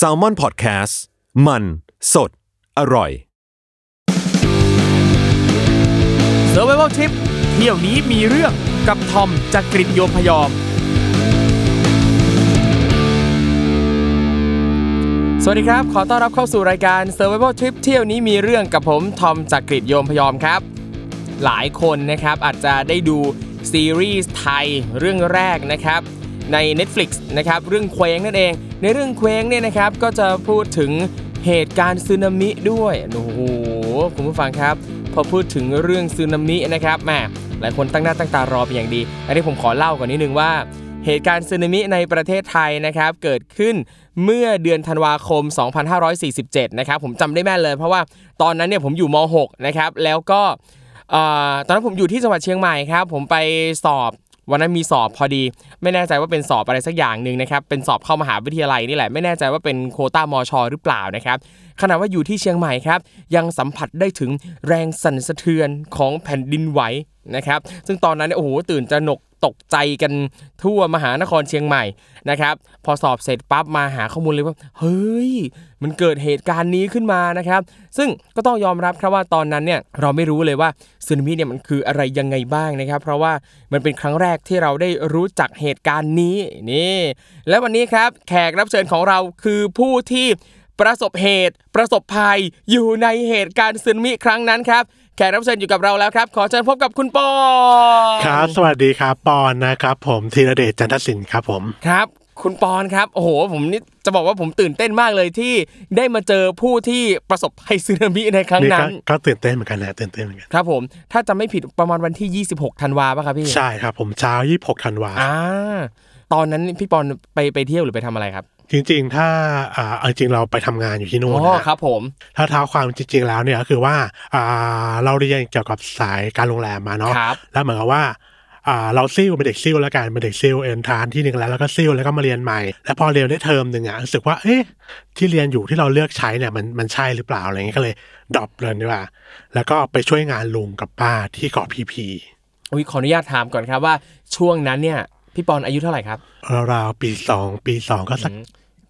s a l ม o n PODCAST มัน สด อร่อย s u r v i v a l Trip เที่ยวนี้มีเรื่องกับทอมจากกรีฑโยมพยอม สวัสดีครับ ขอต้อนรับเข้าสู่รายการ Survival Trip เที่ยวนี้มีเรื่องกับผมทอมจากกรีฑโยมพยอมครับ หลายคนนะครับอาจจะได้ดูซีรีส์ไทยเรื่องแรกนะครับ ใน Netflix นะครับเรื่องเคว้งนั่นเอง ในเรื่องเคว้งเนี่ยนะครับก็จะพูดถึงเหตุการณ์สึนามิด้วยโอ้โหคุณผู้ฟังครับ พอพูดถึงเรื่องสึนามินะครับแหมหลายคนตั้งหน้าตั้งตารอเป็นอย่างดี อันนี้ผมขอเล่าก่อนนิดนึงว่า เหตุการณ์สึนามิในประเทศไทยนะครับเกิดขึ้นเมื่อเดือนธันวาคม 2547 นะครับผมจำได้แม่นเลย เพราะว่าตอนนั้นเนี่ยผมอยู่ม .6 นะครับแล้วก็ตอนนั้นผมอยู่ที่จังหวัดเชียงใหม่ครับผมไปสอบ วันนั้นมีสอบพอดี ไม่แน่ใจว่าเป็นสอบอะไรสักอย่างหนึ่งนะครับ เป็นสอบเข้ามหาวิทยาลัยนี่แหละ ไม่แน่ใจว่าเป็นโคต้ามอชอหรือเปล่านะครับ ขณะว่าอยู่ที่เชียงใหม่ครับ ยังสัมผัสได้ถึงแรงสั่นสะเทือนของแผ่นดินไหวนะครับ ซึ่งตอนนั้นเนี่ยโอ้โหตื่นจะหนก ตกใจกันทั่วมหานครเชียงใหม่นะครับพอสอบเสร็จปั๊บมาหาข้อมูลเลยว่าเฮ้ยมันเกิดเหตุการณ์นี้ขึ้นมานะครับ ซึ่งก็ต้องยอมรับครับว่าตอนนั้นเนี่ยเราไม่รู้เลยว่าสึนามิเนี่ยมันคืออะไรยังไงบ้างนะครับ เพราะว่ามันเป็นครั้งแรกที่เราได้รู้จักเหตุการณ์นี้นี่และวันนี้ครับแขกรับเชิญของเราคือผู้ที่ประสบเหตุ ประสบภัยอยู่ในเหตุการณ์สึนามิครั้งนั้นครับ แขกรับเชิญอยู่กับเราแล้วครับ ขอเชิญพบกับคุณปอครับ สวัสดีครับปอนนะครับผมธีรเดชจันทศิลป์ครับผมครับคุณปอนครับโอ้โหผมนี่จะบอกว่าผมตื่นเต้นมากเลยที่ได้มาเจอผู้ที่ประสบภัยสึนามิในครั้งนี่นั้ก็นก็ตื่นเต้นเหมือนกันนะตื่นเต้นเหมือนกันครับผมถ้าจะไม่ผิดประมาณวันที่ 26ธันวาป่ะครับพี่ใช่ครับผมเช้า26ธันวาอ่าตอนนั้นพี่ปอนไปไปเที่ยวหรือไปทำอะไรครับ จริงๆ ถ้าอ่าเอาจริงเราไปทำงานอยู่ที่นู่อ๋นอนะครับผม ถ้าเท้าความจริง ๆ แล้วเนี่ยก็คือว่าอ่าเราเรียนเกี่ยวกับสายการโรงแรมมาเนาะครับแล้วเหมือนกับว่าอ่าเราซิ่วเป็นเด็กซิ่วแล้วกันเป็นเด็กซิ่วเอ็นทรานที่หนึ่งแล้วแล้วก็ซิ่วแล้วก็มาเรียนใหม่ แล้วพอเรียนได้เทอมหนึ่งอะรู้สึกว่าเอ๊ะที่เรียนอยู่ที่เราเลือกใช้เนี่ยมันมันใช่หรือเปล่าอะไรเงี้ยก็เลยดรอปเลยดีกว่า แล้วก็ไปช่วยงานลุงกับป้าที่เกาะพีพีอุ้ยขออนุญาตถามก่อนครับว่าช่วงนั้นเนี่ย พี่ปอนอายุเท่าไหร่ครับราวๆปีสองปีสองก็สัก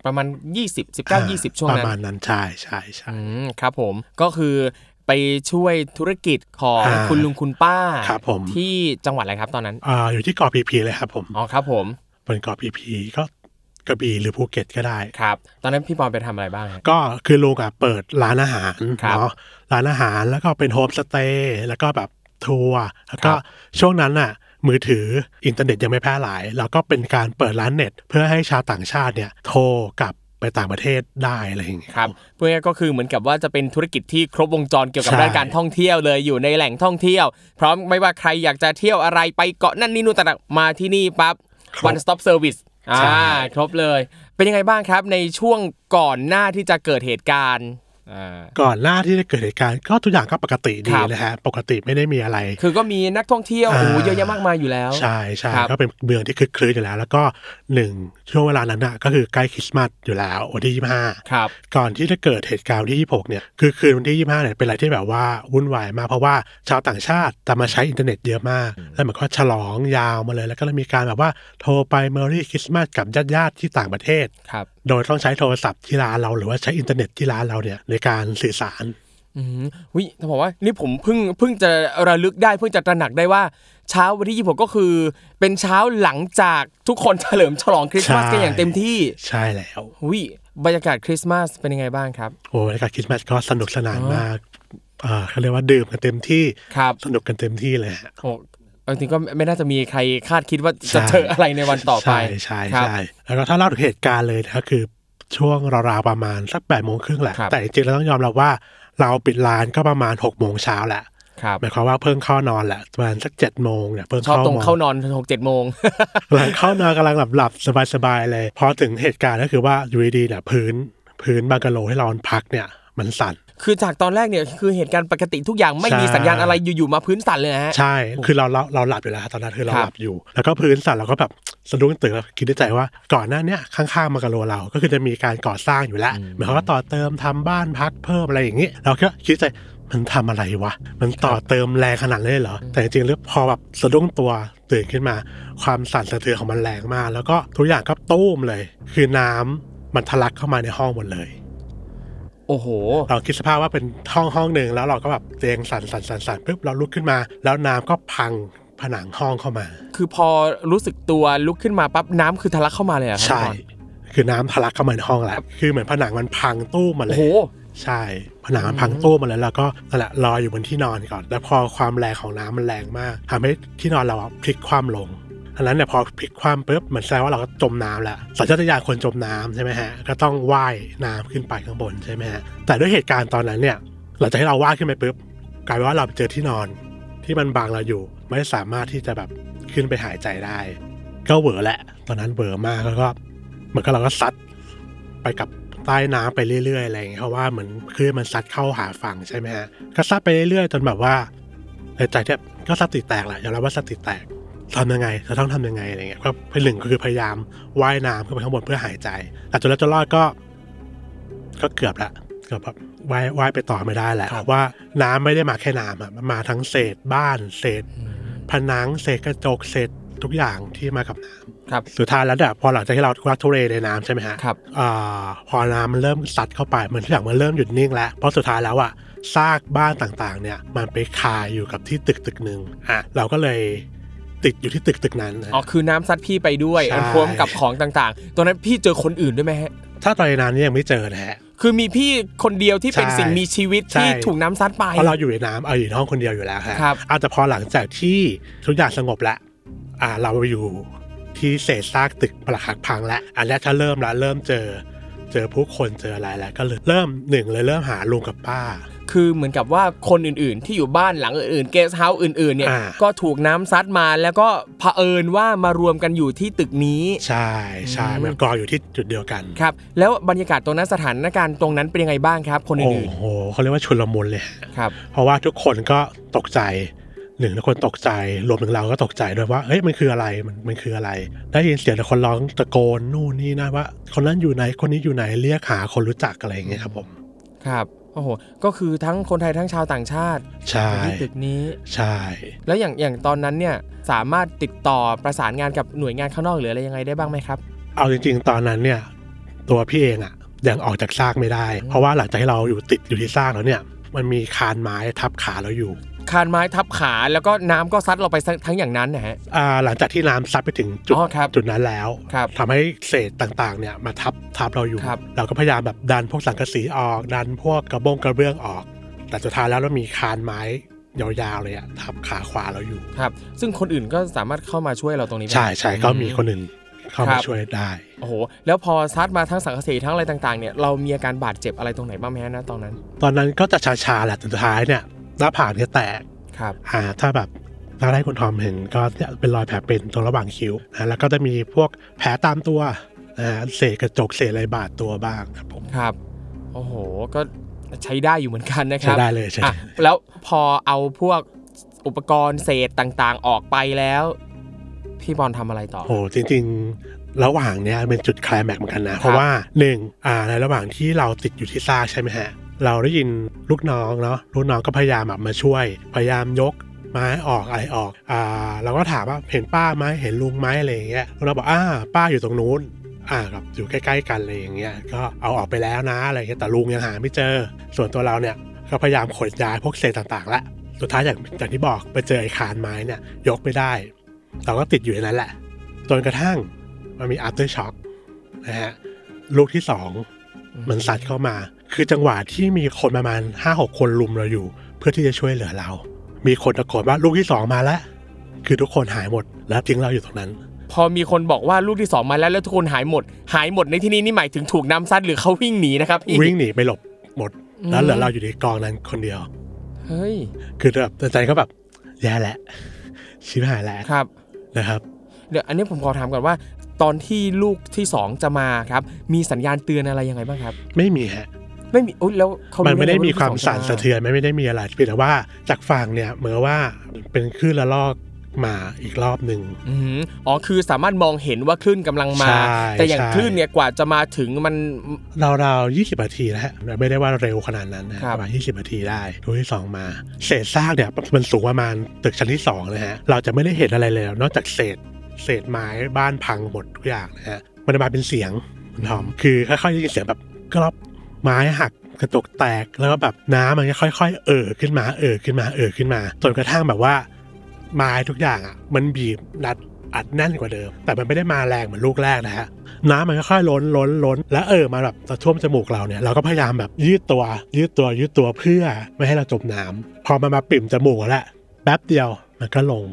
ประมาณ 20 19 20 ช่วงประนั้นมาณนั้นใช่ใช่ใช่อืมครับผมก็คือไปช่วยธุรกิจของอ่าคุณลุงคุณป้าครับผมที่จังหวัดอะไรครับตอนนั้นอ่าอยู่ที่เกาะพีพีเลยครับผมอ๋อครับผมบนเกาะพีพีก็กระบี่หรือภูเก็ตก็ได้ครับตอนนั้นพี่ปอนไปทำอะไรบ้างฮะก็คือลุงอะเปิดร้านอาหารครับเนาะร้านอาหารแล้วก็เป็นโฮมสเตย์แล้วก็แบบทัวร์แล้วก็ครับช่วงนั้นน่ะ มือถืออินเทอร์เน็ตยังไม่แพร่หลาย แล้วก็เป็นการเปิดร้านเน็ต เพื่อให้ชาวต่างชาติเนี่ยโทรกลับไปต่างประเทศได้อะไรอย่างเงี้ยครับเพื่อก็คือเหมือนกับว่าจะเป็นธุรกิจที่ครบวงจรเกี่ยวกับใช่ด้านการท่องเที่ยวเลยอยู่ในแหล่งท่องเที่ยว พร้อมไม่ว่าใครอยากจะเที่ยวอะไรไปเกาะนั่นนี่นู่นต่างๆมาที่นี่ปั๊บ one stop service อ่าใช่ครบเลย เป็นยังไงบ้างครับในช่วงก่อนหน้าที่จะเกิดเหตุการณ์อ่า ก่อนหน้าที่จะเกิดเหตุการณ์ก็ทุกอย่างก็ปกติดีครับนะฮะปกติไม่ได้มีอะไร คือก็มีนักท่องเที่ยวอ่าโอ้โหเยอะแยะมากมายอยู่แล้ว ใช่ใช่ครับก็เป็นเมืองที่คึกคืนอยู่แล้ว แล้วก็หนึ่งช่วงเวลานั้นน่ะก็คือใกล้คริสต์มาสอยู่แล้ววันที่ยี่ห้าครับก่อนที่จะเกิดเหตุการณ์วันที่26เนี่ยคือคืนวันที่25เนี่ยเป็นอะไรที่แบบว่าวุ่นวายมากเพราะว่าชาวต่างชาติจะมาใช้อินเทอร์เน็ตเยอะมาก แล้วมันก็ฉลองยาวมาเลย แล้วก็เลยมีการแบบว่าโทรไป Merry Christmas กับญาติๆที่ต่างประเทศครับ โดยต้องใช้โทรศัพท์ที่ร้านเราหรือว่าใช้อินเทอร์เน็ตที่ร้านเราเนี่ยในการสื่อสารอืมวิต้องบอกว่านี่ผมเพิ่งเพิ่งจะระลึกได้เพิ่งจะตระหนักได้ว่าเช้าวันที่26ก็คือ เป็นเช้าหลังจากทุกคนเฉลิมฉลองคริสต์มาสใช่กันอย่างเต็มที่ใช่แล้ววิบรรยากาศคริสต์มาสเป็นยังไงบ้างครับโอ้บรรยากาศคริสต์มาสก็สนุกสนานมากอ่าเขาเรียกว่าดื่มกันเต็มที่ครับสนุกกันเต็มที่เลยฮะโอ้เอา จริงก็ไม่น่าจะมีใครคาดคิดว่าจะใช่เจออะไรในวันต่อไป ใช่ใช่ครับใช่แล้วก็ถ้าเล่าถึงเหตุการณ์เลยก็คือช่วงราวๆประมาณสักแปดโมงครึ่งแหละครับแต่จริงๆเราต้องยอมรับว่าเราปิดร้านก็ประมาณหกโมงเช้าแหละครับหมายความว่าเพิ่งเข้านอนแหละประมาณสักเจ็ดโมงเนี่ยเพิ่งชอบเข้าตรงนอนเข้านอนหกเจ็ดโมงหลังเข้านอนกำลังหลับหลับสบายสบายๆเลยพอถึงเหตุการณ์ก็คือว่าอยู่ดีๆเนี่ยพื้นพื้นบังกะโลที่เราพักเนี่ยมันสั่น คือจากตอนแรกเนี่ยคือเหตุการณ์ปกติทุกอย่างไม่มีใช่สัญญาณอะไรอยู่ๆมาพื้นสั่นเลยนะฮะใช่ คือเราเราเราหลับอยู่แล้วตอนนั้นคือเราครับหลับอยู่ แล้วก็พื้นสั่นเราก็แบบสะดุ้งตื่นแล้วคิดในใจว่าก่อนหน้าเนี้ยข้างๆบังกะโลเราก็คือจะมีการก่อสร้างอยู่แล้วเหมือนเขาก็ต่อเติมทำบ้านพักเพิ่มอะไรอย่างนี้เราก็คิดในใจมันทำอะไรวะ มันต่อเติมแรงขนาดนั้นเลยเหรอ แต่จริงๆแล้วพอแบบสะดุ้งตัวตื่นขึ้นมา ความสั่นสะเทือนของมันแรงมาก แล้วก็ทุกอย่างก็ตุ้มเลย คือน้ำมันทะลักเข้ามาในห้องหมดเลย โอ้โห เราคิดสภาพว่าเป็นห้องห้องหนึ่งแล้วเราก็แบบเตียงสั่นสั่นสั่นสั่นปุ๊บเราลุกขึ้นมา แล้วน้ำก็พังผนังห้องเข้ามา คือพอรู้สึกตัวลุกขึ้นมาปั๊บน้ำคือทะลักเข้ามาเลยเหรอครับใช่พี่บอลคือน้ำทะลักเข้ามาในห้องแล้วคือเหมือนผนังมันพังตู้มมาเลโอ้ยโหใช่ ผนังมันพังตู้มาเลยแล้วก็นั่นแหละรออยู่บนที่นอนก่อน แล้วพอความแรงของน้ำมันแรงมากทำให้ที่นอนเราอะพลิกคว่ำลง อันนั้นเนี่ยพอพลิกคว่ำปุ๊บเหมือนแสดงว่าเราก็จมน้ำแล้วสัญชาตญาณคนจมน้ำใช่ไหมฮะก็ต้องว่ายน้ำขึ้นไปข้างบนใช่ไหมฮะแต่ด้วยเหตุการณ์ตอนนั้นเนี่ยหลังจากที่เราว่ายขึ้นไปปุ๊บกลายเป็นว่าเราไปเจอที่นอนที่มันบังเราอยู่ ไม่สามารถที่จะแบบขึ้นไปหายใจได้ ก็เหวอแหละ ตอนนั้นเหวอมากแล้วก็เหมือนกับเราก็ซัดไปกับใต้น้ำไปเรื่อยๆอะไรอย่างเงี้ยเพราะว่าเหมือนคลื่นมันซัดเข้าหาฝั่งใช่ไหมฮะก็ซัดไปเรื่อยๆจนแบบว่าในใจเนี่ยก็สติแตกแหละยอมรับว่าสติแตก ทำยังไงจะต้องทำยังไงอะไรเงี้ยก็เป็นหนึ่งก็คือพยายามว่ายน้ำขึ้นไปข้างบนเพื่อหายใจแต่จนแล้วจนรอดก็ ก็เกือบละเกือบแบบว่ายว่ายไปต่อไม่ได้แหละครับว่าน้ำไม่ได้มาแค่น้ำอะมันมาทั้งเศษบ้านเศษผนังเศษกระจกเศษทุกอย่างที่มากับน้ำครับสุดท้ายแล้วเนี่ยพอหลังจากที่เราทุรักทุเรในน้ำใช่ไหมฮะครับอ่าพอน้ำมันเริ่มซัดเข้าไปเหมือนทุกอย่างมันเริ่มหยุดนิ่งแล้วเพราะสุดท้ายแล้วอะซากบ้านต่างๆ เนี่ยมันไปคาอยู่กับที่ตึกตึกหนึ่งอะเราก็เลย ติดอยู่ที่ตึกตึกนั้นนะ อ๋อคือน้ำซัดพี่ไปด้วยใช่ พร้อมกับของต่างๆ ตอนนั้นพี่เจอคนอื่นด้วยไหมฮะ ถ้าตอนนั้นเนี่ยยังไม่เจอนะฮะ คือมีพี่คนเดียวที่เป็นใช่สิ่งมีชีวิตใช่ที่ถูกน้ำซัดไป เพราะเราอยู่ในน้ำเอาอยู่ในห้องคนเดียวอยู่แล้วฮะครับ อาจจะพอหลังจากที่ทุกอย่างสงบแล้วอ่าเราไปอยู่ที่เศษซากตึกปรักหักพังแล้วอันแรกถ้าเริ่มแล้วเริ่มเจอ เจอผู้คนเจออะไรแล้วก็เลยเริ่มหนึ่งเลยเริ่มหาลุงกับป้า คือเหมือนกับว่าคนอื่นๆ ที่อยู่บ้านหลังอื่นๆเกสเฮาส์อื่นๆเนี่ยอ่าก็ถูกน้ำซัดมาแล้วก็เผอิญว่ามารวมกันอยู่ที่ตึกนี้ ใช่ใช่อืมมันกองอยู่ที่จุดเดียวกันครับแล้วบรรยากาศตรงนั้นสถานการณ์ตรงนั้นเป็นยังไงบ้างครับ คนโอ้อื่นโหเขาเรียกว่าชุลมุนเลยฮะๆครับเพราะว่าทุกคนก็ตกใจหนึ่งทุกคนตกใจรวมถึงเราก็ตกใจด้วยว่าเฮ้ยมันคืออะไรมันมันคืออะไร ได้ยินเสียงแต่คนร้องตะโกนนู่นนี่นะว่า คนนั้นอยู่ไหนคนนี้อยู่ไหนเรียกหาคนรู้จักอะไรอย่างเงี้ยครับผมครับ โอ้โห ก็คือทั้งคนไทยทั้งชาวต่างชาติใช่อยู่ที่ตึกนี้ ใช่ แล้วอย่างอย่างตอนนั้นเนี่ยสามารถติดต่อประสานงานกับหน่วยงานข้างนอกหรืออะไรยังไงได้บ้างไหมครับ เอาจริง ๆ ตอนนั้นเนี่ยตัวพี่เองอะยังออกจากซากไม่ได้ เพราะว่าหลังจากที่เราอยู่ติดอยู่ที่ซากแล้วเนี่ย มันมีคานไม้ทับขาเราอยู่ คานไม้ทับขาแล้วก็น้ำก็ซัดเราไปทั้งอย่างนั้นนะฮะอ่าหลังจากที่น้ำซัดไปถึงจุดอ๋อครับจุดนั้นแล้วครับทำให้เศษต่างๆเนี่ยมาทับทับเราอยู่ครับเราก็พยายามแบบดันพวกสังกะสีออกดันพวกกระบงกระเบื้องออก แต่สุดท้ายแล้วเรามีคานไม้ยาวๆเลยอะทับขาขวาเราอยู่ครับ ซึ่งคนอื่นก็สามารถเข้ามาช่วยเราตรงนี้ไหมใช่ใช่ก็มีคนอื่นเข้าครัมาบช่วยได้โอ้โหแล้วพอซัดมาทั้งสังกะสีทั้งอะไรต่างๆเนี่ยเรามีอาการบาดเจ็บอะไรตรงไหนบ้างไหมฮะณตอนนั้น ตอนนั้นก็จะชาๆแหละแต่สุดท้ายเนี่ย หน้าผากเนี่ยแตกครับอ่าถ้าแบบถ้าได้คุณทอมเห็นก็เนี่ยเป็นรอยแผลเป็นตรงระหว่างคิ้วนะแล้วก็จะมีพวกแผลตามตัวนะฮะเศษกระจกเศษอะไรบาดตัวบ้างครับผมครับโอ้โหก็ใช้ได้อยู่เหมือนกันนะคใช้รับได้เลยใช่อะแล้วพอเอาพวกอุปกรณ์เศษต่างๆ ออกไปแล้ว พี่บอลทำอะไรต่อโอ้จริงๆ ระหว่างเนี้ยเป็นจุดไคลแม็กซ์เหมือนกันนะ เพราะว่าหนึ่งอ่าในระหว่างที่เราติดอยู่ที่ซากใช่ไหมฮะ เราได้ยินลูกน้องเนาะลูกน้องก็พยายามแบบมาช่วย พยายามยกไม้ออกอะไรออกอ่าเราก็ถามว่าเห็นป้าไหมเห็นลุงไหมอะไรอย่างเงี้ยลุงเราบอกอ่าป้าอยู่ตรงนู้นอ่ากับอยู่ใกล้ๆกันอะไรอย่างเงี้ยก็เอาออกไปแล้วนะอะไรเงี้ยแต่ลุงยังหาไม่เจอ ส่วนตัวเราเนี่ยก็พยายามขนย้ายพวกเศษต่างๆละสุดท้ายอย่างอย่างที่บอกไปเจอไอ้คานไม้เนี่ยยกไม่ได้ เราก็ติดอยู่ในนั้นแหละจนกระทั่งมันมี after shock นะฮะลูกที่สองมันสัดเข้ามา คือจังหวะที่มีคนประมาณห้าหกคนลุมเราอยู่ เพื่อที่จะช่วยเหลือเรา มีคนตะโกนว่าลูกที่สองมาแล้ว คือทุกคนหายหมด แล้วทิ้งเราอยู่ตรงนั้น พอมีคนบอกว่าลูกที่สองมาแล้วแล้วทุกคนหายหมด หายหมดในที่นี้นี่หมายถึงถูกน้ำซัดหรือเขาวิ่งหนีนะครับพี่วิ่งหนีไปหลบหมดอืมแล้วเหลือเราอยู่ในกองนั้นคนเดียว เฮ้ย คือแบบใจก็แบบแย่แหละชิบหายแล้วครับนะครับ เดี๋ยวอันนี้ผมขอถามก่อนว่าตอนที่ลูกที่สองจะมาครับ มีสัญญาณเตือนอะไรยังไงบ้างครับ ไม่มีฮะ ไม่มีอุ๊ยแล้วเขามันรู้ไม่ได้งงมีความลูกที่สั่นจสะเทือนไม่ได้มีอะไรเพียงแต่ว่าจากฝั่งเนี่ยเหมือนว่าเป็นคลื่นละลอกมาอีกรอบหนึ่งอืมอ๋อ คือสามารถมองเห็นว่าคลื่นกำลังมาใช่แต่อย่างใช่คลื่นเนี่ยกว่าจะมาถึงมันราวๆยี่สิบนาทีแล้วฮะไม่ได้ว่าเร็วขนาดนั้นนะประมาณยี่สิบนาทีได้ลูกที่สองมา เศษซากเนี่ยมันสูงประมาณตึกชั้นที่สองนะฮะ เราจะไม่ได้เห็นอะไรเลยนอกจากเศษเศษไม้บ้านพังหมดทุกอย่างนะฮะ มันจะมาเป็นเสียงคุณทอมคือค่อยๆได้ยินเสียงแบบกรอบ ไม้หักกระจกแตกแล้วก็แบบน้ำมันก็ค่อย ๆ เอ่อขึ้นมาเอ่อขึ้นมาเอ่อขึ้นมาจนกระทั่งแบบว่าไม้ทุกอย่างอะ มันบีบรัดอัดแน่นกว่าเดิม แต่มันไม่ได้มาแรงเหมือนลูกแรกนะฮะน้ำมันค่อยๆล้นล้นล้น แล้วเออมาแบบจะท่วมจมูกเราเนี่ยเราก็พยายามแบบยืดตัว ยืดตัวยืดตัวเพื่อไม่ให้เราจมน้ำพอมันมาปิ่มจมูกแล้วแป๊บเดียวมันก็ลง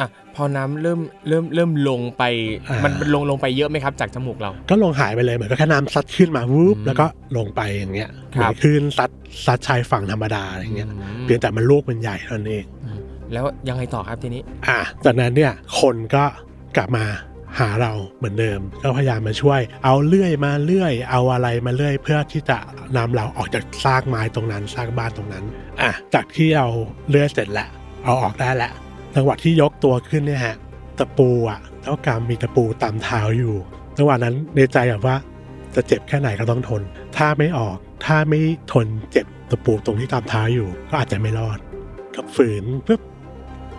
อะพอน้ำเริ่มเริ่มเริ่มลงไปอ่ามัมันมันลงลงไปเยอะไหมครับจากจมูกเรา ก็ลงหายไปเลยเหมือนก็แค่น้ำซัดขึ้นมาวูบอืมแล้วก็ลงไปอย่างเงี้ยเหครัมือบนคลื่นซัดซัดชายฝั่งธรรมดาอะไรเงี้ยอืมเพียงแต่มันลูกมันใหญ่เท่านั้นเองแล้วยังไงต่อครับทีนี้ อะจากนั้นเนี่ยคนก็กลับมาหาเราเหมือนเดิม ก็พยายามมาช่วย เอาเลื่อยมาเลื่อย เอาอะไรมาเลื่อย เพื่อที่จะนำเราออกจากซากไม้ตรงนั้นซากบ้านตรงนั้น อะจากที่เราเลื่อยเสร็จแล้วเอาออกได้แล้ว จังหวะที่ยกตัวขึ้นเนี่ยฮะตะปูอะเท่ากำมีตะปูตามเท้าอยู่จังหวะนั้นในใจแบบว่าจะเจ็บแค่ไหนก็ต้องทน ถ้าไม่ออกถ้าไม่ทนเจ็บตะปูตรงที่ตามเท้าอยู่ ก็อาจจะไม่รอดกับฝืนปุ๊บ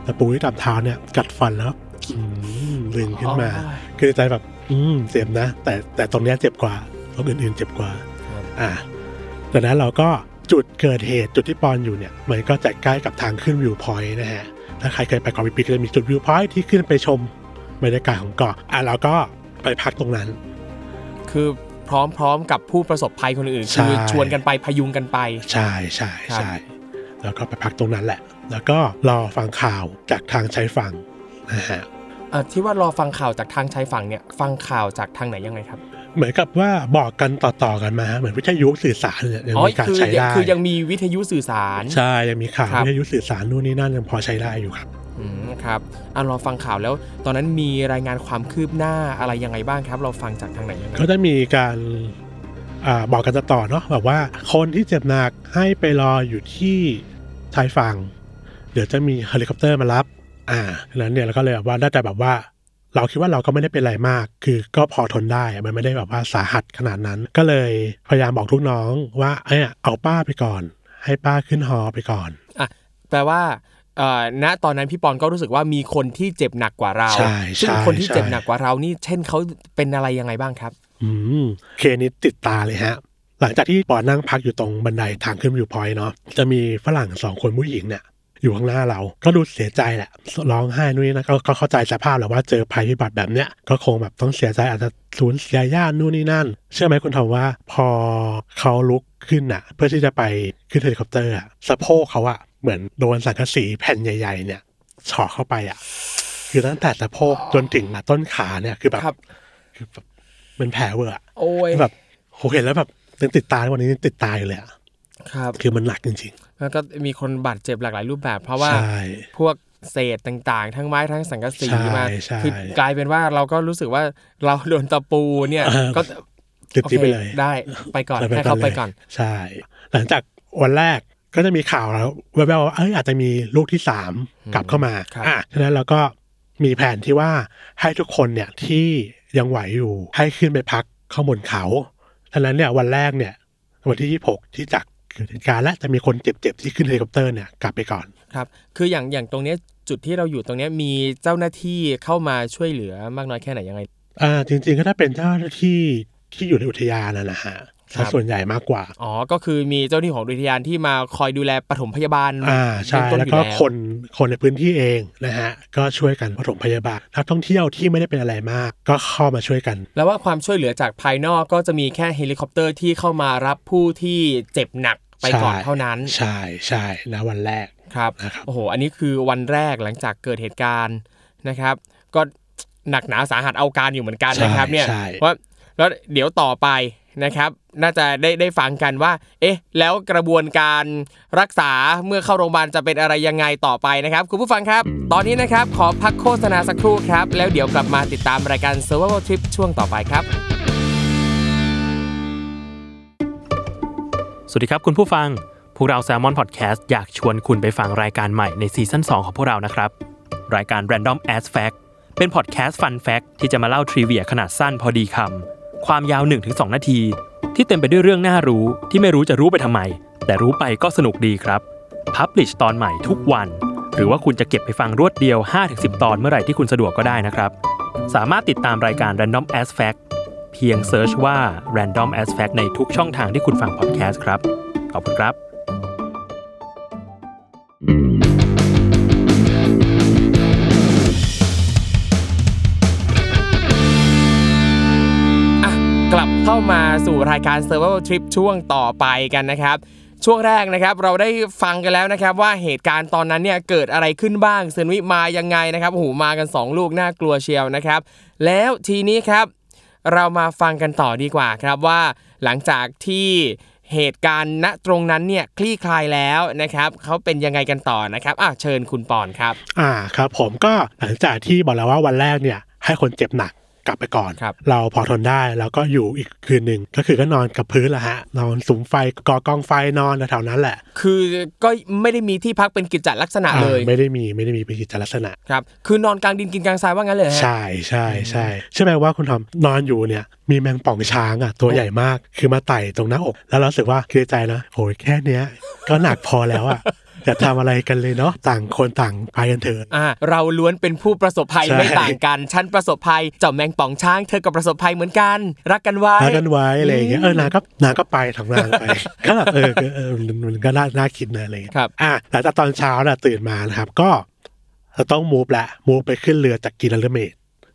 ตะปูที่ตามเท้าเนี่ย กัดฟันแล้วอืมลึงขึ้นมาอ๋อคือในใจแบบ อืมเจ็บนะ แต่แต่ตรงเนี้ยเจ็บกว่าตรงอื่นๆเจ็บกว่าครับอ่าจากนั้นเราก็จุดเกิดเหตุจุดที่ปอนอยู่เนี่ย มันก็จะใกล้กับทางขึ้น viewpoint นะฮะ ถ้าใครเคยไปเกาะพีพีก็จะมีจุด viewpoint ที่ขึ้นไปชมบรรยากาศของเกาะอะเราก็ไปพักตรงนั้น คือพร้อมพร้อมกับผู้ประสบภัยคนอื่นใช่คือชวนกันไปพยุงกันไป ใช่ใช่ครับใช่แล้วก็ไปพักตรงนั้นแหละ แล้วก็รอฟังข่าวจากทางชายฝั่งนะฮะเอ่อที่ว่ารอฟังข่าวจากทางชายฝั่งเนี่ย ฟังข่าวจากทางไหนยังไงครับ เหมือนกับว่าบอกกันต่อๆกันมาเหมือนวิทยุสื่อสารเนี่ยยังอ๋อมีการคือใช้ได้คือยังมีวิทยุสื่อสารใช่ยังมีข่าวครับวิทยุสื่อสารนู่นนี่นั่นยังพอใช้ได้อยู่ครับอืมครับอะรอฟังข่าวแล้ว ตอนนั้นมีรายงานความคืบหน้าอะไรยังไงบ้างครับ เราฟังจากทางไหนยังไงก็จะมีการอ่าบอกกันต่อๆเนาะแบบว่าคนที่เจ็บหนักให้ไปรออยู่ที่ชายฝั่งเดี๋ยวจะมีเฮลิคอปเตอร์มารับ อ่าดังนั้นเนี่ยเราก็เลยแบบว่าได้แต่แบบว่า เราคิดว่าเราก็ไม่ได้เป็นอะไรมาก คือก็พอทนได้อะมันไม่ได้แบบว่าสาหัสขนาดนั้น ก็เลยพยายามบอกลูกน้องว่าเอยเอาป้าไปก่อน ให้ป้าขึ้นฮอไปก่อนอะแปลว่าเอ่อณตอนนั้นพี่ปอนก็รู้สึกว่ามีคนที่เจ็บหนักกว่าเราใช่ซึ่งใช่คนที่เจ็บใช่หนักกว่าเรานี่ เช่นเขาเป็นอะไรยังไงบ้างครับ อืมเคสนี้ติดตาเลยฮะ หลังจากที่ปอนนั่งพักอยู่ตรงบันไดทางขึ้น viewpoint เนาะจะมีฝรั่งสองคนผู้หญิงเนี่ย อยู่ข้างหน้าเรา ก็ดูเสียใจแหละร้องไห้นู่นนี่นะก็ก็เข้าใจสภาพแหละว่าเจอภัยพิบัติแบบเนี้ยก็คงแบบต้องเสียใจอาจจะสูญเสียญาตินู่นนี่นั่น เชื่อไหมคุณทอมว่าพอเขาลุกขึ้นอะเพื่อที่จะไปขึ้นเฮลิคอปเตอร์อะสะโพกเขาอะเหมือนโดนสังกะสีแผ่นใหญ่ ๆ เนี่ยเฉาะเข้าไปอะคือตั้งแต่สะโพกจนถึงต้นขาเนี่ยคือแบบครับคือแบบเป็นแผลเวอะอะโอ้ยแบบโหเห็นแล้วแบบยังติดตาวันนี้ยังติดตาอยู่เลยอะ ครับคือมันหนักจริงแล้วก็มีคนบาดเจ็บหลากหลายรูปแบบ เพราะๆว่าใช่พวกเศษต่างๆ ทั้งไม้ทั้งสังกะสีใช่มาใช่คือกลายเป็นว่าเราก็รู้สึกว่าเราโดนตะปูเนี่ยเออก็ติดโอที่เคไปเลยได้ไปก่อนแล้วให้เขาไปก่อนลยใช่ หลังจากวันแรกก็จะมีข่าวแล้วแววๆว่าเอ้ยอาจจะมีลูกที่สามกลับเข้ามาครับอะฉะนั้นเราก็มีแผนที่ว่าให้ทุกคนเนี่ยที่ยังไหวอยู่ให้ขึ้นไปพักข้างบนเขาฉะนั้นเนี่ยวันแรกเนี่ยวันที่ยี่หกที่จาก เกิดเหตุการณ์และจะมีคนเจ็บๆที่ขึ้นเฮลิคอปเตอร์เนี่ยกลับไปก่อนครับคืออย่างอย่างตรงเนี้ยจุดที่เราอยู่ตรงเนี้ยมีเจ้าหน้าที่เข้ามาช่วยเหลือมากน้อยแค่ไหนยังไงอ่าจริงๆก็ถ้าเป็นเจ้าหน้าที่ที่อยู่ในอุทยานนะนะฮะครับ ซะส่วนใหญ่มากกว่า อ๋อ ก็คือมีเจ้าหน้าที่ของอุทยานที่มาคอยดูแลปฐมพยาบาลอ่าใช่เบื้องต้นแล้วอยู่ก็คนคนในพื้นที่เองนะฮะก็ช่วยกันปฐมพยาบาลนักท่องเที่ยวที่ไม่ได้เป็นอะไรมาก ก็เข้ามาช่วยกัน แล้วว่าความช่วยเหลือจากภายนอกก็จะมีแค่เฮลิคอปเตอร์ที่เข้ามารับผู้ที่เจ็บหนักไปก่อนใช่เท่านั้น ใช่ใช่นะวันแรกครับนะครับโอ้โหอันนี้คือวันแรกหลังจากเกิดเหตุการณ์นะครับ ก็หนักหนาสาหัสเอาการอยู่เหมือนกันนะครับเนี่ยใช่ว่าแล้วเดี๋ยวต่อไป นะครับน่าจะได้ได้ฟังกันว่า เอ๊ะ แล้วกระบวนการรักษาเมื่อเข้าโรงพยาบาลจะเป็นอะไรยังไงต่อไปนะครับ คุณผู้ฟังครับ ตอนนี้นะครับขอพักโฆษณาสักครู่ครับ แล้วเดี๋ยวกลับมาติดตามรายการ Survival Trip ช่วงต่อไปครับ สวัสดีครับคุณผู้ฟัง พวกเรา Salmon Podcast อยากชวนคุณไปฟังรายการใหม่ในซีซั่น2ของพวกเรานะครับ รายการ Random As Fact เป็นพอดแคสต์ Fun Fact ที่จะมาเล่าทริเวียขนาดสั้นพอดีคำ ความยาว 1-2 นาที ที่เต็มไปด้วยเรื่องน่ารู้ที่ไม่รู้จะรู้ไปทำไม แต่รู้ไปก็สนุกดีครับ publish ตอนใหม่ทุกวัน หรือว่าคุณจะเก็บไปฟังรวดเดียว 5-10 ตอนเมื่อไหร่ที่คุณสะดวกก็ได้นะครับ สามารถติดตามรายการ Random As Fact เพียง search ว่า Random As Fact ในทุกช่องทางที่คุณฟังพอดแคสต์ครับ ขอบคุณครับอ่ กลับเข้ามาสู่รายการ Survival Trip ช่วงต่อไปกันนะครับ ช่วงแรกนะครับเราได้ฟังกันแล้วนะครับ ว่าเหตุการณ์ตอนนั้นเนี่ยเกิดอะไรขึ้นบ้างเซนวิมายังไงนะครับโอ้โหมากัน 2 ลูกน่ากลัวเชียวนะครับ แล้วทีนี้ครับ เรามาฟังกันต่อดีกว่าครับว่าหลังจากที่เหตุการณ์ณตรงนั้นเนี่ยคลี่คลายแล้วนะครับเขาเป็นยังไงกันต่อนะครับอะเชิญคุณปอนครับ อ่าครับผมก็หลังจากที่บอกแล้วว่าวันแรกเนี่ยให้คนเจ็บหนัก กลับไปก่อนครับเราพอทนได้แล้วก็อยู่อีกคืนหนึ่งก็คือก็นอนกับพื้นละฮะนอนสุมไฟก่อกองไฟนอนแถวๆนั้นแหละ คือก็ไม่ได้มีที่พักเป็นกิจจลักษณะเลยอ่าไม่ได้มีไม่ได้มีเป็นกิจลักษณะครับคือนอนกลางดินกินกลางทรายว่างั้นเลยฮะใช่ใช่ใช่ใช่ไหมว่าคุณทอมนอนอยู่เนี่ยมีแมงป่องช้างอะตัวใหญ่มากคือมาไต่ตรงหน้าอก แล้วเรารู้สึกว่าคิดในใจนะโอ้ยแค่เนี้ยก็หนักพอแล้วอะ อย่าทำอะไรกันเลยเนาะต่างคนต่างไปกันเถอะอ่าเราล้วนเป็นผู้ประสบภัยใช่ไม่ต่างกันฉันประสบภัยเจ้าแมงป่องช้างเธอก็ประสบภัยเหมือนกัน รักกันไว้รักกันไว้อะไรอย่างเงี้ยเออนางก็นางก็ไปของนางไปก็แบบเออเออเออมันมันก็น่าน่าคิดนะอะไรอย่างเงี้ยครับอะหลังจากตอนเช้าน่ะตื่นมานะครับก็จะต้อง move ละ move ไปขึ้นเรือจากกินเลเมด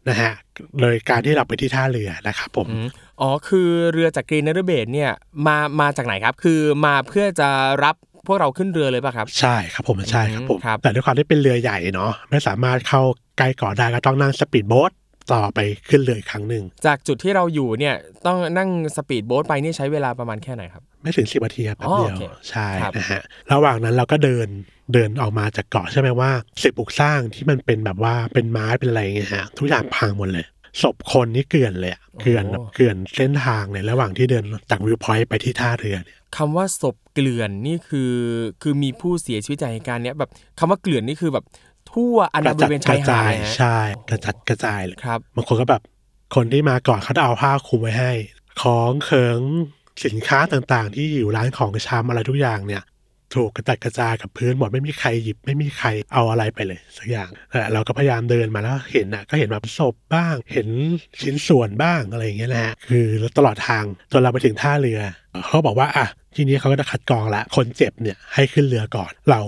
นะฮะโดยการที่เราไปที่ท่าเรือนะครับผมอืมอ๋อคือเรือจากกรีนเนอร์เบดเนี่ยมามาจากไหนครับ คือมาเพื่อจะรับ พวกเราขึ้นเรือเลยป่ะครับ ใช่ครับผมใช่ครับผมครับแต่ด้วยความที่เป็นเรือใหญ่เนาะไม่สามารถเข้าใกล้เกาะได้ก็ต้องนั่งสปีดโบ๊ทต่อไปขึ้นเรืออีกครั้งหนึ่ง จากจุดที่เราอยู่เนี่ยต้องนั่งสปีดโบ๊ทไปนี่ใช้เวลาประมาณแค่ไหนครับ ไม่ถึงสิบนาทีครับแป๊บเดียวอ๋อโอเคใช่ครับนะฮะระหว่างนั้นเราก็เดินเดินออกมาจากเกาะใช่ไหมว่าสิ่งปลูกสร้างที่มันเป็นแบบว่าเป็นไม้เป็นอะไรอย่างเงี้ยฮะทุกอย่างพังหมดเลย ศพคนนี่เกลื่อนเลยอะเกลื่อนแบบเกลื่อนเส้นทางเลยระหว่างที่เดินจากวิวพอยต์ไปที่ท่าเรือเนี่ยคำว่าศพเกลื่อนนี่คือคือมีผู้เสียชีวิตจากเหตุการณ์เนี้ยแบบคำว่าเกลื่อนนี่คือแบบทั่วอันบริเวณชายหาดเลยฮะใช่กระจัดกระจายเลยครับบางคนก็แบบคนที่มาก่อนเขาจะเอาผ้าคลุมไว้ให้ ของเขิงสินค้าต่างๆ ที่อยู่ร้านของชำอะไรทุกอย่างเนี่ย ถูกกระจัดกระจายกับพื้นหมดไม่มีใครหยิบไม่มีใครเอาอะไรไปเลยสักอย่างแต่เราก็พยายามเดินมาแล้วเห็นน่ะก็เห็นแบบศพบ้าง เห็นชิ้นส่วนบ้างอะไรอย่างเงี้ยนะฮะคือตลอดทางจนเราไปถึงท่าเรือเขาบอกว่าอะทีนี้เขาก็จะคัดกรองละคนเจ็บเนี่ยให้ขึ้นเรือก่อนเรา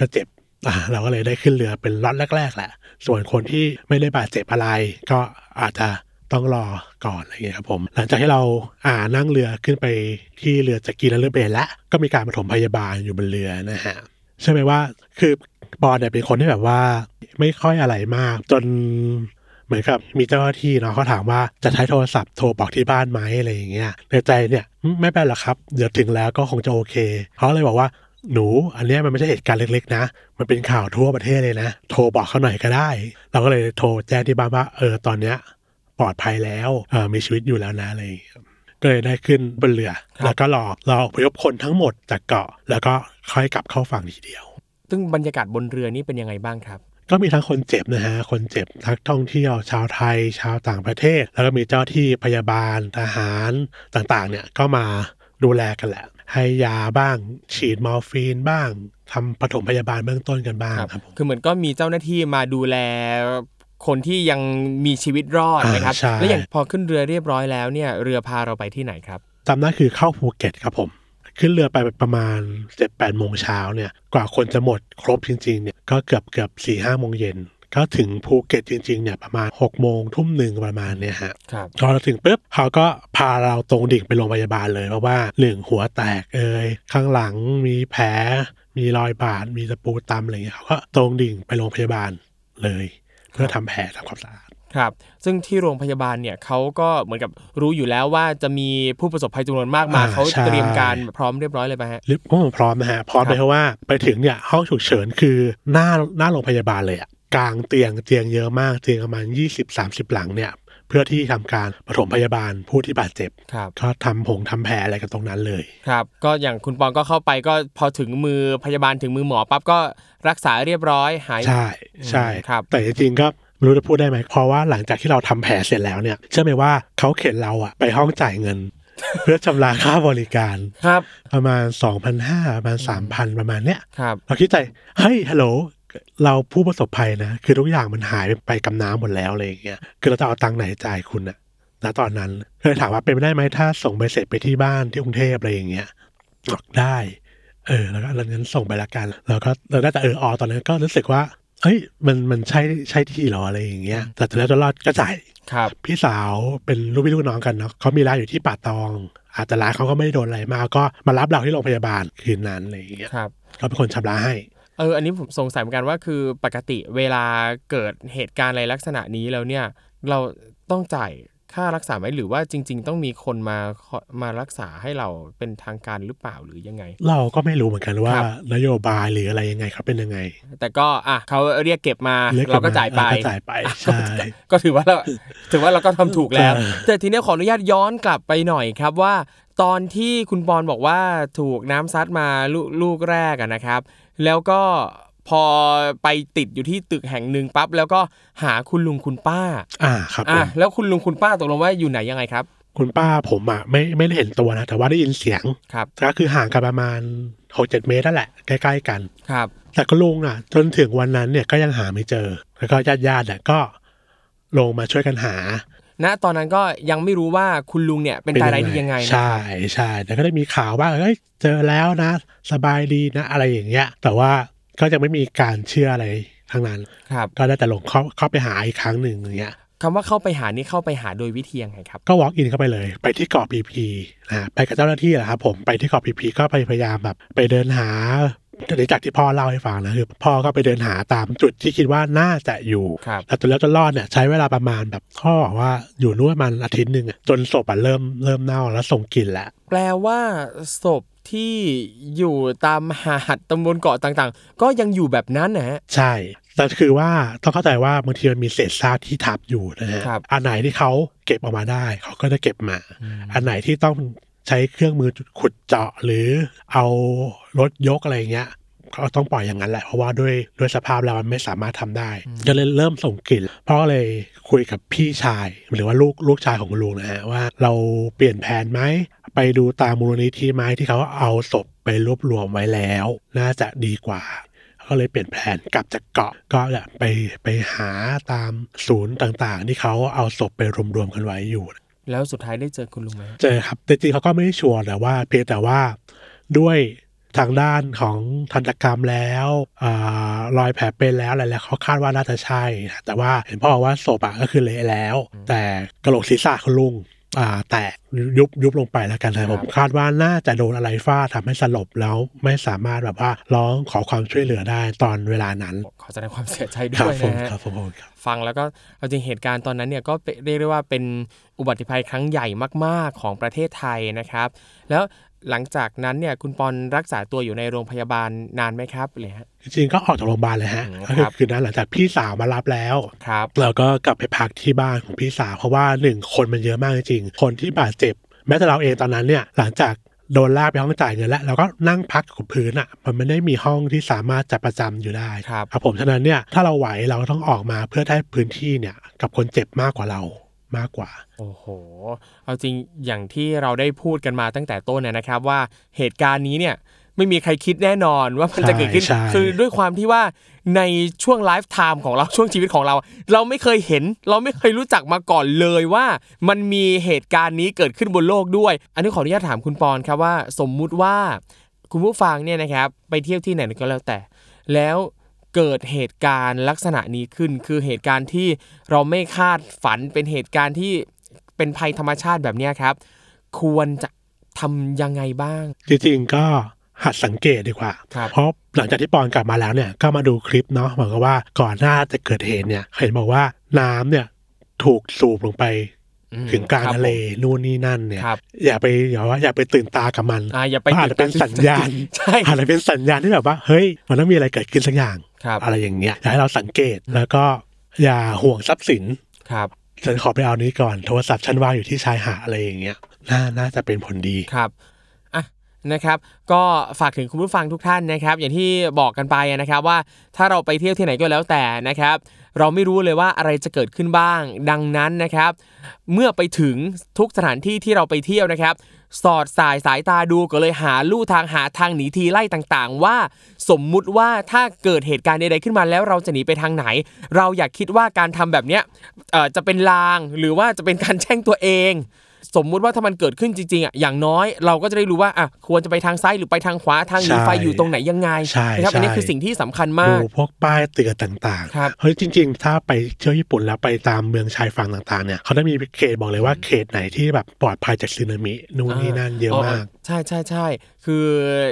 ก็เจ็บอ่าเราก็เลยได้ขึ้นเรือเป็นล็อตแรกๆแหละ ส่วนคนที่ไม่ได้บาดเจ็บอะไร ก็อาจจะ ต้องรอก่อนอะไรเงี้ยครับผมหลังจากที่เราอ่านั่งเรือขึ้นไปที่เรือจากกีนันเรือเบนแล้วก็มีการปฐมพยาบาลอยู่บนเรือนะฮะใช่ไหมว่าคือปอนเนี่ยเป็นคนที่แบบว่าไม่ค่อยอะไรมาก จนเหมือนกับมีเจ้าหน้าที่เนาะเขาถามว่าจะใช้โทรศัพท์โทรบอกที่บ้านไหมอะไรอย่างเงี้ยในใจเนี่ยไม่เป็นหรอกครับ เดี๋ยวถึงแล้วก็คงจะโอเคเขาเลยบอกว่าหนู อันนี้มันไม่ใช่เหตุการณ์เล็กๆนะ มันเป็นข่าวทั่วประเทศเลยนะ โทรบอกเขาหน่อยก็ได้ เราก็เลยโทรแจ้งที่บ้านว่า เออ ตอนเนี้ย ปลอดภัยแล้วเออมีชีวิตอยู่แล้วนะอะไรอย่างเลยก็เลยได้ขึ้นบนเรือครับแล้วก็รอรออพยพคนทั้งหมดจากเกาะ แล้วก็ค่อยกลับเข้าฝั่งทีเดียว ซึ่งบรรยากาศบนเรือนี่เป็นยังไงบ้างครับ ก็มีทั้งคนเจ็บนะฮะ คนเจ็บนักท่องเที่ยวชาวไทย ชาวต่างประเทศ แล้วก็มีเจ้าที่พยาบาลทหารต่างๆ เนี่ยก็มาดูแลกันแหละ ให้ยาบ้าง ฉีดมอร์ฟีนบ้างทำปฐมพยาบาลเบื้องต้นกันบ้างครับผมคือเหมือนก็มีเจ้าหน้าที่มาดูแล คนที่ยังมีชีวิตรอดอ่านะครับใช่แล้วอย่างพอขึ้นเรือเรียบร้อยแล้วเนี่ยเรือพาเราไปที่ไหนครับจำได้คือเข้าภูเก็ตครับผม ขึ้นเรือไปประมาณเจ็ดแปดโมงเช้าเนี่ยกว่าคนจะหมดครบจริงๆเนี่ยก็เกือบเกือบสี่ห้าโมงเย็นก็ถึงภูเก็ตจริงๆเนี่ยประมาณหกโมงทุ่มหนึ่งประมาณเนี่ยฮะครับพอเราถึงปุ๊บเขาก็พาเราตรงดิ่งไปโรงพยาบาลเลย เพราะว่าหนึ่งหัวแตกเอ่ยข้างหลังมีแผล มีรอยบาดมีตะปูตำอะไรเงี้ยเขาก็ตรงดิ่งไปโรงพยาบาลเลย เพื่อทำแผลทำความสะอาดครับ ซึ่งที่โรงพยาบาลเนี่ยเขาก็เหมือนกับรู้อยู่แล้วว่าจะมีผู้ประสบภัยจำนวนมากมาอ่าเขาใช่เตรียมการพร้อมเรียบร้อยเลยไหมฮะรีบโอ้พร้อมนะฮะพร้อมครับเลยเพราะว่าไปถึงเนี่ยห้องฉุกเฉินคือหน้าหน้าโรงพยาบาลเลยอะกลางเตียงเตียงเยอะมากเตียงประมาณยี่สิบสามสิบหลังเนี่ย เพื่อที่ทำการปฐมพยาบาลผู้ที่บาดเจ็บครับก็ทำผงทำแผลอะไรกันตรงนั้นเลยครับ ก็อย่างคุณปอนก็เข้าไปก็พอถึงมือพยาบาลถึงมือหมอปั๊บก็รักษาเรียบร้อยหายใช่ใช่ครับ แต่จริงๆก็ไม่รู้จะพูดได้ไหมเพราะว่าหลังจากที่เราทำแผลเสร็จแล้วเนี่ยเชื่อไหมว่าเขาเข็นเราอะไปห้องจ่ายเงิน เพื่อชำระค่าบริการครับ ประมาณสองพันห้าประมาณสามพันประมาณเนี้ยครับเราคิดใจเฮ้ยฮัลโหล เราผู้ประสบภัยนะ คือทุกอย่างมันหายไปกับน้ำหมดแล้วอะไรอย่างเงี้ยคือเราจะเอาตังค์ไหนจ่ายคุณอะณตอนนั้นเคยถามว่าเป็นไปได้ไหมถ้าส่งใบเสร็จไปที่บ้านที่กรุงเทพอะไรอย่างเงี้ยบอกได้ เออ แล้วก็เรางั้นส่งไปละกัน แล้วก็เราได้แต่เออออตอนนั้นก็รู้สึกว่าเฮ้ยมันมันใช่ใช่ที่เหรออะไรอย่างเงี้ย แต่แล้วจะรอดก็จ่ายครับพี่สาวเป็นลูกพี่ลูกน้องกันเนาะเขามีร้านอยู่ที่ป่าตอง อาจจะร้านเขาก็ไม่ได้โดนอะไรมากก็มารับเราที่โรงพยาบาลคืนนั้นอะไรอย่างเงี้ยครับเขาเป็นคนชำระให้ เอออันนี้ผมสงสัยเหมือนกันว่าคือปกติเวลาเกิดเหตุการณ์อะไรลักษณะนี้แล้วเนี่ย เราต้องจ่ายค่ารักษาไหมหรือว่าจริง ๆ ต้องมีคนมาขอมารักษาให้เราเป็นทางการหรือเปล่าหรือยังไง เราก็ไม่รู้เหมือนกันว่าครับนโยบายหรืออะไรยังไงเขาเป็นยังไง แต่ก็อะเขาเรียกเก็บมารียเราก็จ่ายไปเออก็จ่ายไปใช่ก็ถือว่าเราถือว่าเราก็ทำถูกแล้วใช่แต่ทีนี้ขออนุญาตย้อนกลับไปหน่อยครับว่า ตอนที่คุณปอนบอกว่าถูกน้ำซัดมาลูลูกแรกอะนะครับ แล้วก็พอไปติดอยู่ที่ตึกแห่งหนึ่งปั๊บแล้วก็หาคุณลุงคุณป้า อ่าครับผอะมแล้วคุณลุงคุณป้าตกลงว่าอยู่ไหนยังไงครับ คุณป้าผมอะไม่ไม่ได้เห็นตัวนะ แต่ว่าได้ยินเสียงครับก็คือห่างกันประมาณหกเจ็ดเมตรนั่นแหละใกล้ๆกันครับ แต่ก็ลุงอะ จนถึงวันนั้นเนี่ยก็ยังหาไม่เจอ แล้วก็ญาติญาติๆเนี่ยก็ลงมาช่วยกันหา ณตอนนั้นก็ยังไม่รู้ว่าคุณลุงเนี่ยเป็นตายร้ายดียังไงนะใช่ใช่แต่ก็ได้มีข่าวว่าเอ้ยเจอแล้วนะ สบายดีนะ อะไรอย่างเงี้ย แต่ว่าก็ยังไม่มีการเชื่ออะไรทั้งนั้นครับก็ได้แต่ลงเข้าเข้าไปหาอีกครั้งหนึ่งอย่างเงี้ยคำว่าเข้าไปหานี่เข้าไปหาโดยวิธียังไงครับ ก็ walk in เข้าไปเลย ไปที่เกาะพีพีนะไปกับเจ้าหน้าที่แหละครับผมไปที่เกาะพีพีก็ไปพยายามแบบไปเดินหา ในจากที่พ่อเล่าให้ฟังนะคือพ่อก็ไปเดินหาตามจุดที่คิดว่าน่าจะอยู่ครับแล้วจนแล้วจนรอดเนี่ยใช้เวลาประมาณแบบพ่อบอกว่าอยู่นู่นประมาณอาทิตย์หนึ่งอะจนศพอะเริ่มเริ่มเน่าแล้วส่งกลิ่นแล้วแปลว่าศพที่อยู่ตามหาดตำบลเกาะต่างๆ ก็ยังอยู่แบบนั้นนะฮะใช่แต่คือว่าต้องเข้าใจว่าบางทีมันมีเศษซากที่ทับอยู่นะฮะครับอันไหนที่เขาเก็บออกมาได้ เขาก็จะเก็บมา อันไหนที่ต้อง ใช้เครื่องมือขุดเจาะหรือเอารถยกอะไรอย่างเงี้ยก็ต้องปล่อยอย่างนั้นแหละ เพราะว่าด้วยด้วยสภาพแล้วมันไม่สามารถทำได้ก็เลยเริ่มส่งกลิ่นพ่อก็เลยคุยกับพี่ชาย หรือว่าลูกลูกชายของคุณลุงนะฮะว่าเราเปลี่ยนแผนไหมไปดูตามมูลนิธิไหมที่เขาเอาศพไปรวบรวมไว้แล้ว น่าจะดีกว่าก็เลยเปลี่ยนแผนกลับจากเกาะก็เนี่ยไปไปหาตามศูนย์ต่างๆ ที่เขาเอาศพไปรวมๆกันไว้อยู่ แล้วสุดท้ายได้เจอคุณลุงไหมเจอครับแต่จริงๆเขาก็ไม่ได้ชัวร์แต่ว่า เพียงแต่ว่าด้วยทางด้านของทันตกรรมแล้วอารอยแผลเป็นแล้วอะไรแล้วเขาคาดว่าน่าจะใช่ แต่ว่าเห็นพ่อบอกว่าศพอะก็คือเละแล้ว แต่กระโหลกศีรษะคุณลุงอ่า แตกยุบยุบลงไปแล้วกันแต่ผมคาดว่าน่าจะโดนอะไรฟาดทำให้สลบแล้วไม่สามารถแบบว่าร้องขอความช่วยเหลือได้ตอนเวลานั้น ขอแสดงความเสียใจครัด้วยผมนะฮะครับผมครับฟังแล้วก็เอาจริงเหตุการณ์ตอนนั้นเนี่ยก็เป็นเรียกได้ว่าเป็นอุบัติภัยครั้งใหญ่มาก ๆ ของประเทศไทยนะครับ แล้ว หลังจากนั้นเนี่ยคุณปอนรักษาตัวอยู่ในโรงพยาบาลนานไหมครับเลยฮะจริงๆก็ออกจากโรงพยาบาลเลยฮะอืมก็คือครับคืนนั้นหลังจากพี่สาวมารับแล้วครับเราก็กลับไปพักที่บ้านของพี่สาวเพราะว่าหนึ่งคนมันเยอะมากจริงๆคนที่บาดเจ็บ แม้แต่เราเองตอนนั้นเนี่ยหลังจากโดนลากไปห้องจ่ายเงินแล้วเราก็นั่งพักกับพื้นอะ มันไม่ได้มีห้องที่สามารถจัดประจำอยู่ได้ครับครับผมฉะนั้นเนี่ยถ้าเราไหวเราก็ต้องออกมาเพื่อได้พื้นที่เนี่ยกับคนเจ็บมากกว่าเรา มากกว่า โอ้โห เอาจริงอย่างที่เราได้พูดกันมาตั้งแต่ต้นเนยนะครับว่าเหตุการณ์นี้เนี่ยไม่มีใครคิดแน่นอนว่ามันจะเกิดขึ้นใช่ใช่คือด้วยความที่ว่าในช่วงไลฟ์ไทม์ของเราช่วงชีวิตของเรา เราไม่เคยเห็น เราไม่เคยรู้จักมาก่อนเลยว่า มันมีเหตุการณ์นี้เกิดขึ้นบนโลกด้วย อันนี้ขออนุญาตถามคุณปอนครับว่า สมมุติว่าคุณผู้ฟังเนี่ยนะครับไปเที่ยวที่ไหนก็แล้วแต่ แล้ว เกิดเหตุการณ์ลักษณะนี้ขึ้น คือเหตุการณ์ที่เราไม่คาดฝันเป็นเหตุการณ์ที่เป็นภัยธรรมชาติแบบเนี้ยครับ ควรจะทำยังไงบ้าง จริงๆก็หัดสังเกตดีกว่าครับเพราะหลังจากที่ปอนกลับมาแล้วเนี่ยก็มาดูคลิปเนาะเหมือนกับว่าก่อนหน้าจะเกิดเหตุเนี่ยเห็นบอกว่าน้ำเนี่ยถูกสูบลงไปอืมถึงกลางครับทะเลผมนู่นนี่นั่นเนี่ยครับอย่าไปอย่าว่าอย่าไปตื่นตากับมันอ่าอย่าไปเพระอาจจะเป็นสัญญาณใช่อาจจะเป็นสัญญาณที่แบบว่าเฮ้ยมันต้องมีอะไรเกิดขึ้นสักอย่างครับ อะไรอย่างเงี้ยอยากให้เราสังเกตแล้วก็อย่าห่วงทรัพย์สินครับฉันขอไปเอานี้ก่อนโทรศัพท์ฉันวางอยู่ที่ชายหาดอะไรอย่างเงี้ยน่าน่าจะเป็นผลดีครับอะนะครับก็ฝากถึงคุณผู้ฟังทุกท่านนะครับ อย่างที่บอกกันไปนะครับว่าถ้าเราไปเที่ยวที่ไหนก็แล้วแต่นะครับ เราไม่รู้เลยว่าอะไรจะเกิดขึ้นบ้าง ดังนั้นนะครับ เมื่อไปถึงทุกสถานที่ที่เราไปเที่ยวนะครับ สอดสายสายตาดูก็เลยหาลู่ทางหาทางหนีทีไล่ต่างๆ ว่า สมมุติว่าถ้าเกิดเหตุการณ์ใดๆขึ้นมาแล้วเราจะหนีไปทางไหน เราอยากคิดว่าการทำแบบเนี้ยเอ่อจะเป็นลางหรือว่าจะเป็นการแช่งตัวเอง สมมุติว่าถ้ามันเกิดขึ้นจริงๆอะอย่างน้อยเราก็จะได้รู้ว่าอะควรจะไปทางซ้ายหรือไปทางขวาทางหนีไฟใช่อยู่ตรงไหนยังไงใช่นะครับอันนี้ใช่คือสิ่งที่สำคัญมาดูกพวกป้ายเตือนต่างครับๆเฮ้ยจริง ๆ ถ้าไปเที่ยวญี่ปุ่นแล้วไปตามเมืองชายฝั่งต่างๆเนี่ยเขาจะมีเขตบอกเลยว่าเขตไหนที่แบบปลอดภัยจากสึนามินู่นนี่นั่นเยอะมาก ใช่ใช่ใช่คือ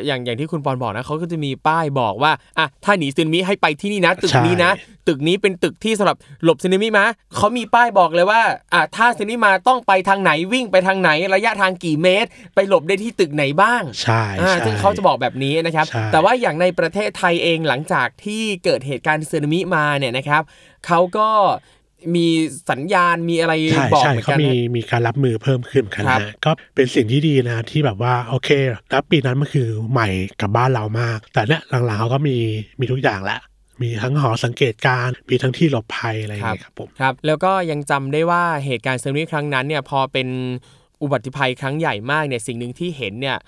อย่างอย่างที่คุณปอนบอกนะเขาก็จะมีป้ายบอกว่าอะถ้าหนีซึนามิให้ไปที่นี่นะ ตึกใช่นี้นะ ตึกนี้เป็นตึกที่สำหรับหลบซึนามิมาเขามีป้ายบอกเลยว่าอะถ้าซึนามิมาต้องไปทางไหนวิ่งไปทางไหนระยะทางกี่เมตร ไปหลบได้ที่ตึกไหนบ้างใช่อ่าใช่ซึ่งเขาจะบอกแบบนี้นะครับใช่แต่ว่าอย่างในประเทศไทยเองหลังจากที่เกิดเหตุการณ์สึนามิมาเนี่ยนะครับเขาก็ มีสัญญาณมีอะไรใช่บอกใช่เหมือนเขากันมีนะมีการรับมือเพิ่มขึ้นเหมือนกันครับนะก็เป็นสิ่งที่ดีนะที่แบบว่าโอเคแล้วปีนั้นมันคือใหม่กับบ้านเรามาก แต่เนี่ยหลังๆเขาก็มีมีทุกอย่างแล้วมีทั้งหอสังเกตการณ์มีทั้งที่หลบภัยอะไรอย่างเงี้ยครับผมครับ แล้วก็ยังจำได้ว่าเหตุการณ์สึนามิครั้งนั้นเนี่ยพอเป็นอุบัติภัยครั้งใหญ่มากเนี่ยสิ่งหนึ่งที่เห็นเนี่ย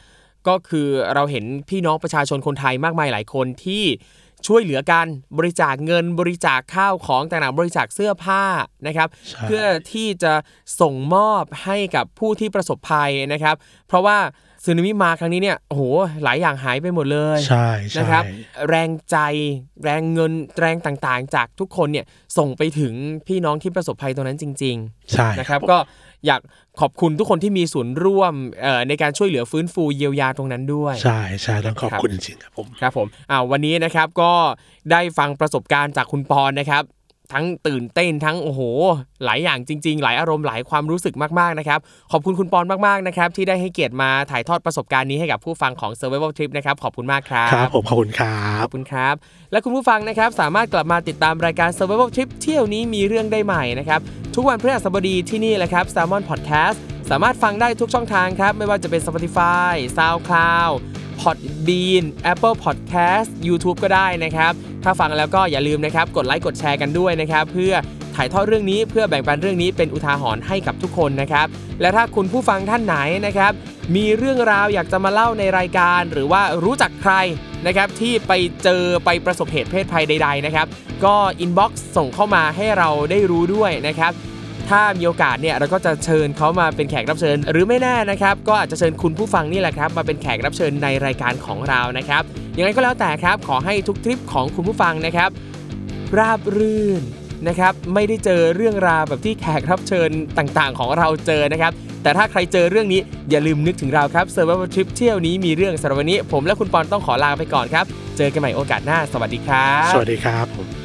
ก็คือเราเห็นพี่น้องประชาชนคนไทยมากมายหลายคนที่ ช่วยเหลือกันบริจาคเงินบริจาคข้าวของต่างๆบริจาคเสื้อผ้านะครับใช่เพื่อที่จะส่งมอบให้กับผู้ที่ประสบภัยนะครับ เพราะว่าสึนามิมาครั้งนี้เนี่ยโอ้โหหลายอย่างหายไปหมดเลยใช่ใช่นะครับ แรงใจแรงเงินแรงต่างๆ จากทุกคนเนี่ยส่งไปถึงพี่น้องที่ประสบภัยตรงนั้นจริงใช่ๆนะครับก็ อยากขอบคุณทุกคนที่มีส่วนร่วมเอ่อในการช่วยเหลือฟื้นฟูเยียวยาตรงนั้นด้วย ใช่ใช่ต้องขอบครับคุณจริงๆครับผมครับผมอ่าวันนี้นะครับก็ได้ฟังประสบการณ์จากคุณปอนนะครับ ทั้งตื่นเต้นทั้งโอ้โห หลายอย่างจริง ๆ หลายอารมณ์หลายความรู้สึกมากๆนะครับขอบคุณคุณปอนมากๆนะครับที่ได้ให้เกียรติมาถ่ายทอดประสบการณ์นี้ให้กับผู้ฟังของ Survival Trip นะครับขอบคุณมากครับครับผมขอบคุณครัขบอบคุณครับ และคุณผู้ฟังนะครับสามารถกลับมาติดตามรายการ Survival Trip เที่ยวนี้มีเรื่องได้ใหม่นะครับทุกวันพฤหัสบดีที่นี่แหละครับ Salmon Podcast สามารถฟังได้ทุกช่องทางครับไม่ว่าจะเป็น Spotify SoundCloud Podbean Apple Podcast YouTube ก็ได้นะครับ ถ้าฟังแล้วก็อย่าลืมนะครับ กดไลค์กดแชร์กันด้วยนะครับ เพื่อถ่ายทอดเรื่องนี้เพื่อแบ่งปันเรื่องนี้เป็นอุทาหรณ์ให้กับทุกคนนะครับ และถ้าคุณผู้ฟังท่านไหนนะครับ มีเรื่องราวอยากจะมาเล่าในรายการ หรือว่ารู้จักใครนะครับที่ไปเจอไปประสบเหตุเภทภัยใด ๆนะครับ ก็ inbox ส่งเข้ามาให้เราได้รู้ด้วยนะครับ ถ้ามีโอกาสเนี่ยเราก็จะเชิญเขามาเป็นแขกรับเชิญ หรือไม่แน่นะครับ ก็อาจจะเชิญคุณผู้ฟังนี่แหละครับ มาเป็นแขกรับเชิญในรายการของเรานะครับยังไงก็แล้วแต่ครับ ขอให้ทุกทริปของคุณผู้ฟังนะครับ ราบรื่นนะครับ ไม่ได้เจอเรื่องราวแบบที่แขกรับเชิญต่างๆ ของเราเจอนะครับ แต่ถ้าใครเจอเรื่องนี้อย่าลืมนึกถึงเราครับ Survival Trip เที่ยวนี้มีเรื่องสำหรับวันนี้ ผมและคุณปอนต้องขอลาไปก่อนครับ เจอกันใหม่โอกาสหน้า สวัสดีครับ สวัสดีครับผม